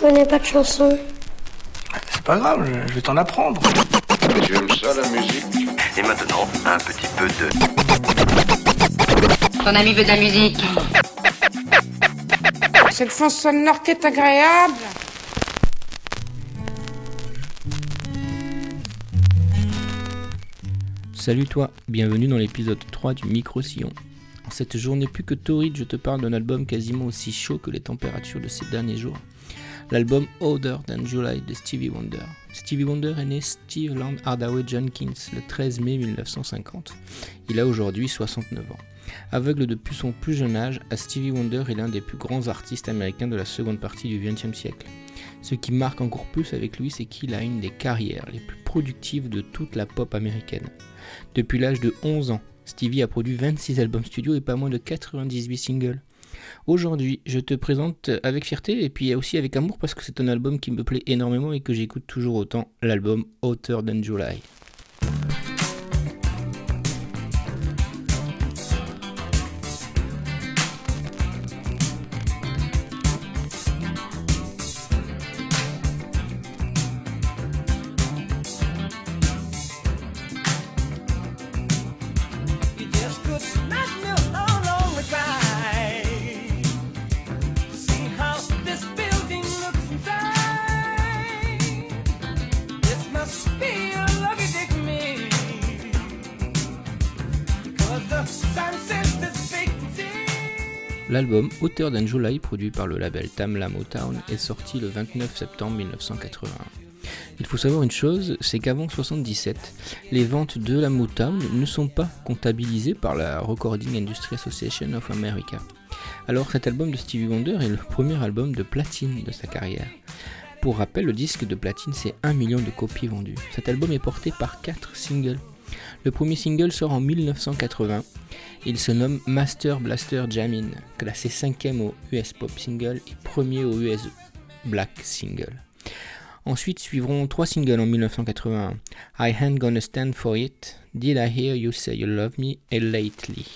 connais pas de chanson. C'est pas grave, je, je vais t'en apprendre. Tu aimes ça la musique Et maintenant, un petit peu de... Ton ami veut de la musique. Cette fond sonore qui est agréable. Salut toi, bienvenue dans l'épisode 3 du Micro-Sillon. En cette journée plus que torride, je te parle d'un album quasiment aussi chaud que les températures de ces derniers jours. L'album Older Than July de Stevie Wonder. Stevie Wonder est né Steve Land Hardaway Jenkins le 13 mai 1950. Il a aujourd'hui 69 ans. Aveugle depuis son plus jeune âge, Stevie Wonder est l'un des plus grands artistes américains de la seconde partie du XXe siècle. Ce qui marque encore plus avec lui, c'est qu'il a une des carrières les plus productives de toute la pop américaine. Depuis l'âge de 11 ans, Stevie a produit 26 albums studio et pas moins de 98 singles. Aujourd'hui, je te présente avec fierté et puis aussi avec amour parce que c'est un album qui me plaît énormément et que j'écoute toujours autant, l'album Hotter Than July. L'album Hotter Than July, produit par le label Tamla Motown, est sorti le 29 septembre 1981. Il faut savoir une chose, c'est qu'avant 77, les ventes de la Motown ne sont pas comptabilisées par la Recording Industry Association of America. Alors cet album de Stevie Wonder est le premier album de platine de sa carrière. Pour rappel, le disque de platine c'est 1 million de copies vendues. Cet album est porté par 4 singles. Le premier single sort en 1980. Il se nomme Master Blaster Jamin, classé 5ème au US Pop Single et premier au US Black Single. Ensuite suivront trois singles en 1981 I Ain't Gonna Stand For It, Did I Hear You Say You Love Me et Lately.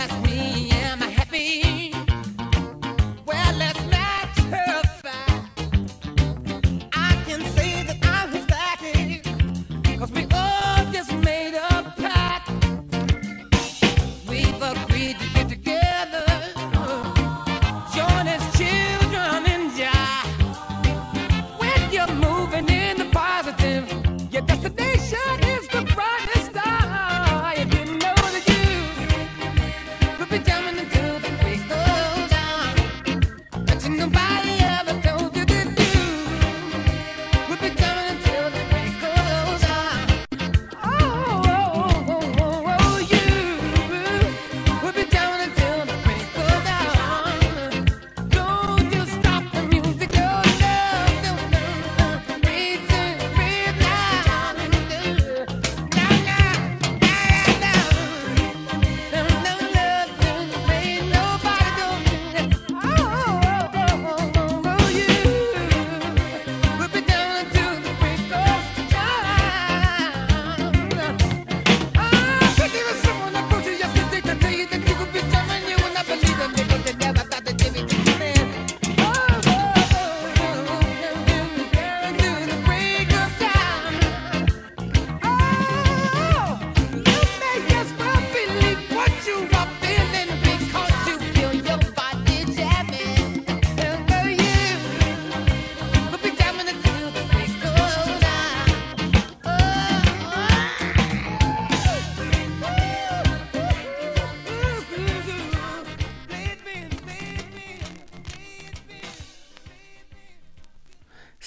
that's me.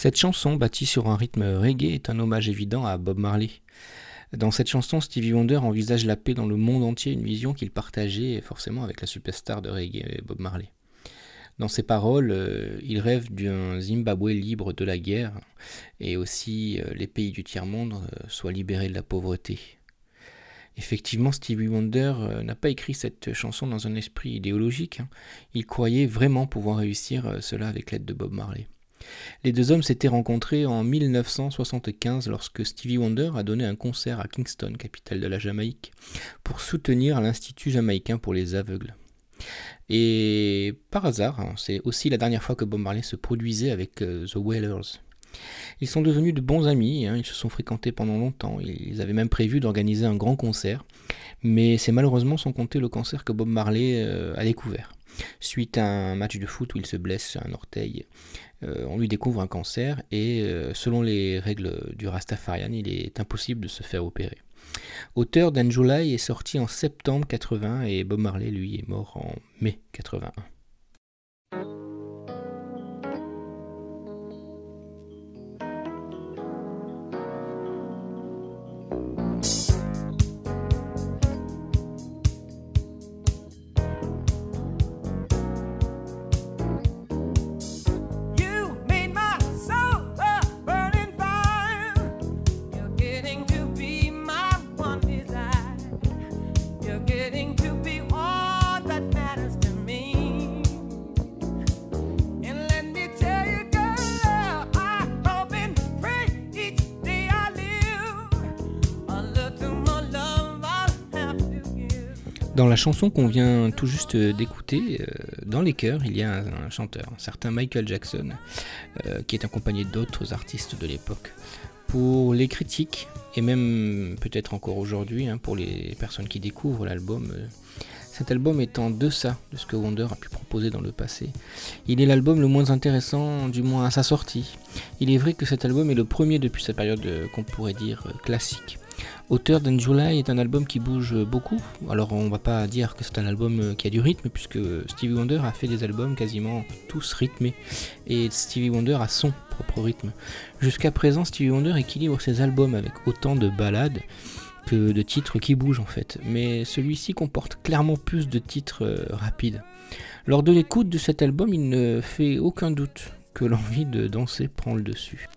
Cette chanson, bâtie sur un rythme reggae, est un hommage évident à Bob Marley. Dans cette chanson, Stevie Wonder envisage la paix dans le monde entier, une vision qu'il partageait forcément avec la superstar de reggae Bob Marley. Dans ses paroles, euh, il rêve d'un Zimbabwe libre de la guerre et aussi euh, les pays du tiers-monde euh, soient libérés de la pauvreté. Effectivement, Stevie Wonder euh, n'a pas écrit cette chanson dans un esprit idéologique. hein. Il croyait vraiment pouvoir réussir euh, cela avec l'aide de Bob Marley. Les deux hommes s'étaient rencontrés en 1975 lorsque Stevie Wonder a donné un concert à Kingston, capitale de la Jamaïque, pour soutenir l'Institut jamaïcain pour les aveugles. Et par hasard, hein, c'est aussi la dernière fois que Bob Marley se produisait avec euh, The Wailers. Ils sont devenus de bons amis, hein, ils se sont fréquentés pendant longtemps, ils avaient même prévu d'organiser un grand concert, mais c'est malheureusement sans compter le cancer que Bob Marley euh, a découvert. Suite à un match de foot où il se blesse un orteil, euh, on lui découvre un cancer et euh, selon les règles du Rastafarian, il est impossible de se faire opérer. Auteur d'En July est sorti en septembre 80 et Bob Marley, lui, est mort en mai 81. Dans la chanson qu'on vient tout juste d'écouter, euh, dans les chœurs, il y a un, chanteur, un certain Michael Jackson, euh, qui est accompagné d'autres artistes de l'époque. Pour les critiques, et même peut-être encore aujourd'hui, hein, pour les personnes qui découvrent l'album, euh, cet album est en deçà de ce que Wonder a pu proposer dans le passé. Il est l'album le moins intéressant, du moins à sa sortie. Il est vrai que cet album est le premier depuis sa période qu'on pourrait dire classique. Auteur d'En July est un album qui bouge beaucoup. Alors on va pas dire que c'est un album euh, qui a du rythme puisque Stevie Wonder a fait des albums quasiment tous rythmés et Stevie Wonder a son propre rythme. Jusqu'à présent, Stevie Wonder équilibre ses albums avec autant de ballades que de titres qui bougent en fait. Mais celui-ci comporte clairement plus de titres euh, rapides. Lors de l'écoute de cet album, il ne fait aucun doute que l'envie de danser prend le dessus.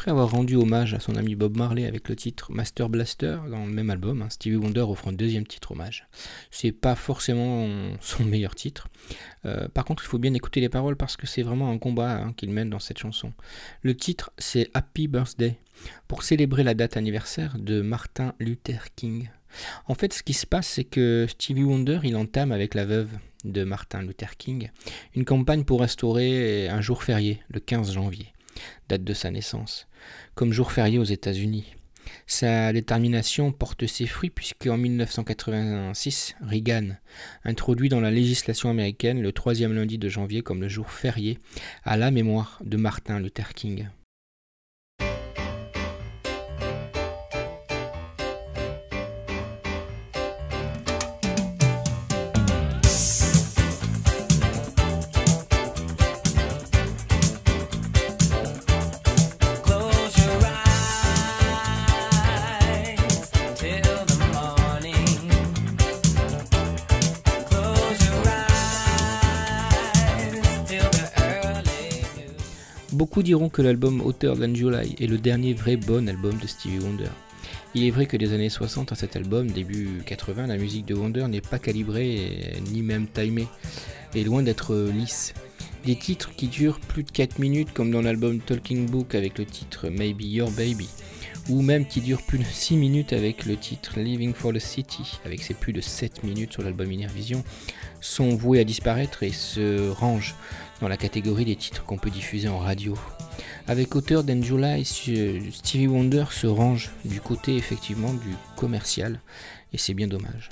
Après avoir rendu hommage à son ami Bob Marley avec le titre Master Blaster dans le même album, hein, Stevie Wonder offre un deuxième titre hommage. C'est pas forcément son meilleur titre. Euh, par contre, il faut bien écouter les paroles parce que c'est vraiment un combat hein, qu'il mène dans cette chanson. Le titre, c'est Happy Birthday, pour célébrer la date anniversaire de Martin Luther King. En fait, ce qui se passe, c'est que Stevie Wonder, il entame avec la veuve de Martin Luther King une campagne pour restaurer un jour férié, le 15 janvier, date de sa naissance, comme jour férié aux États-Unis. Sa détermination porte ses fruits puisqu'en 1986, Reagan introduit dans la législation américaine le troisième lundi de janvier comme le jour férié à la mémoire de Martin Luther King. Beaucoup diront que l'album Hotter Than July est le dernier vrai bon album de Stevie Wonder. Il est vrai que des années 60 à cet album, début 80, la musique de Wonder n'est pas calibrée ni même timée, et loin d'être lisse. Des titres qui durent plus de 4 minutes comme dans l'album Talking Book avec le titre Maybe Your Baby, ou même qui durent plus de 6 minutes avec le titre Living for the City, avec ses plus de 7 minutes sur l'album Inner Vision, sont voués à disparaître et se rangent dans la catégorie des titres qu'on peut diffuser en radio. Avec Auteur July, Stevie Wonder se range du côté effectivement du commercial, et c'est bien dommage.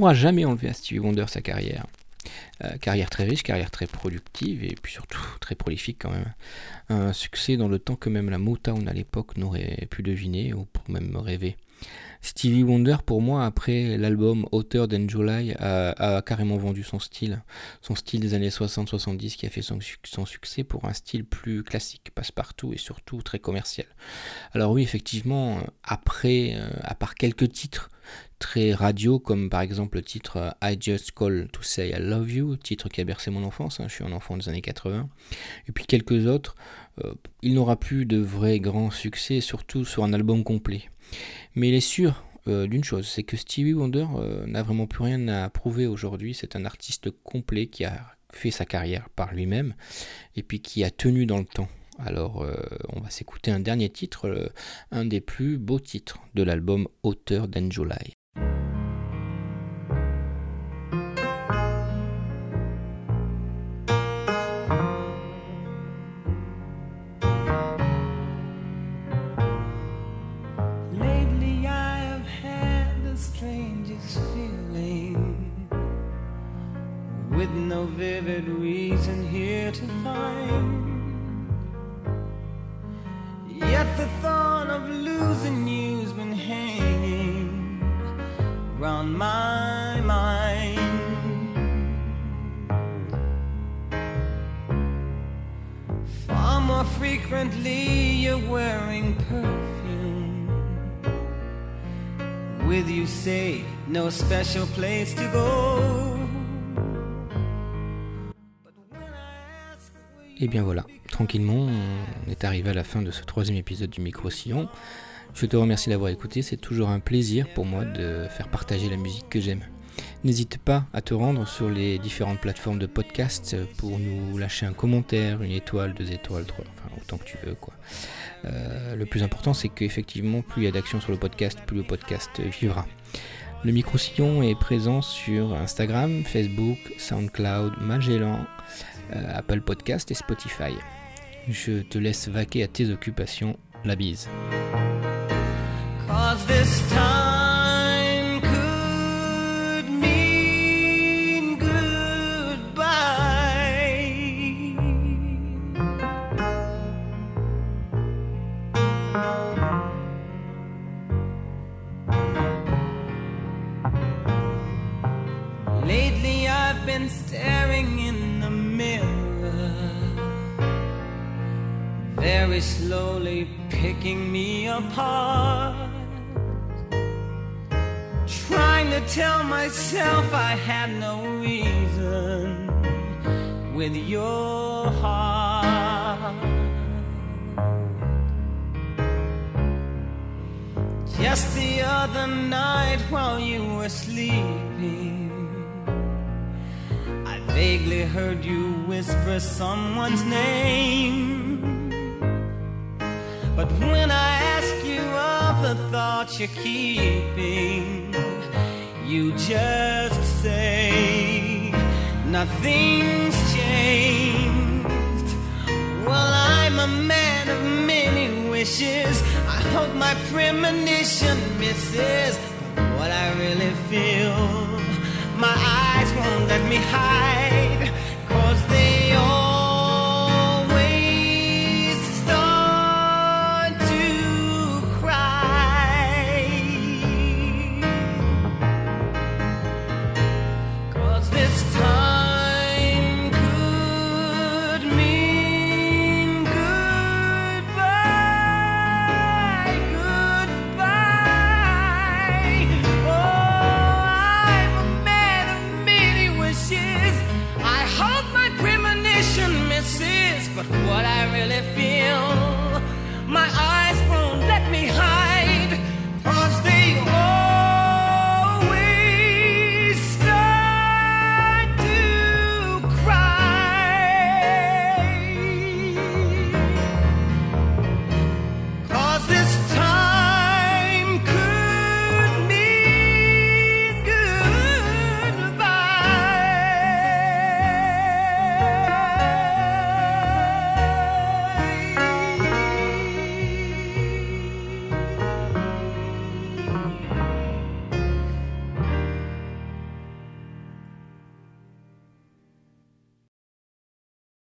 Pourra jamais enlever à Stevie Wonder sa carrière. Euh, carrière très riche, carrière très productive et puis surtout très prolifique quand même. Un succès dans le temps que même la Motown à l'époque n'aurait pu deviner ou même rêver. Stevie Wonder, pour moi, après l'album Hotter Than July, a, carrément vendu son style. Son style des années 60-70 qui a fait son, son succès pour un style plus classique, passe-partout et surtout très commercial. Alors oui, effectivement, après, euh, à part quelques titres très radio, comme par exemple le titre euh, I Just Call to Say I Love You, titre qui a bercé mon enfance, hein, je suis un enfant des années 80, et puis quelques autres, euh, il n'aura plus de vrai grand succès, surtout sur un album complet. Mais il est sûr euh, d'une chose, c'est que Stevie Wonder n'a vraiment plus rien à prouver aujourd'hui. C'est un artiste complet qui a fait sa carrière par lui-même et puis qui a tenu dans le temps. Alors, on va s'écouter un dernier titre, un des plus beaux titres de l'album Auteur Than July. Et bien voilà, tranquillement, on est arrivé à la fin de ce troisième épisode du Micro-Sillon. Je te remercie d'avoir écouté, c'est toujours un plaisir pour moi de faire partager la musique que j'aime. N'hésite pas à te rendre sur les différentes plateformes de podcast pour nous lâcher un commentaire, une étoile, deux étoiles, trois, enfin autant que tu veux quoi. Euh, le plus important c'est qu'effectivement plus il y a d'action sur le podcast, plus le podcast vivra. Le micro-sillon est présent sur Instagram, Facebook, SoundCloud, Magellan, euh, Apple Podcast et Spotify. Je te laisse vaquer à tes occupations. La bise. Been staring in the mirror very slowly picking me apart. Trying to tell myself I had no reason with your heart. Just the other night while you were sleeping. Vaguely heard you whisper someone's name. But when I ask you of the thoughts you're keeping, you just say nothing's changed. Well, I'm a man of many wishes. I hope my premonition misses what I really feel. My eyes won't let me hide, but what I really feel.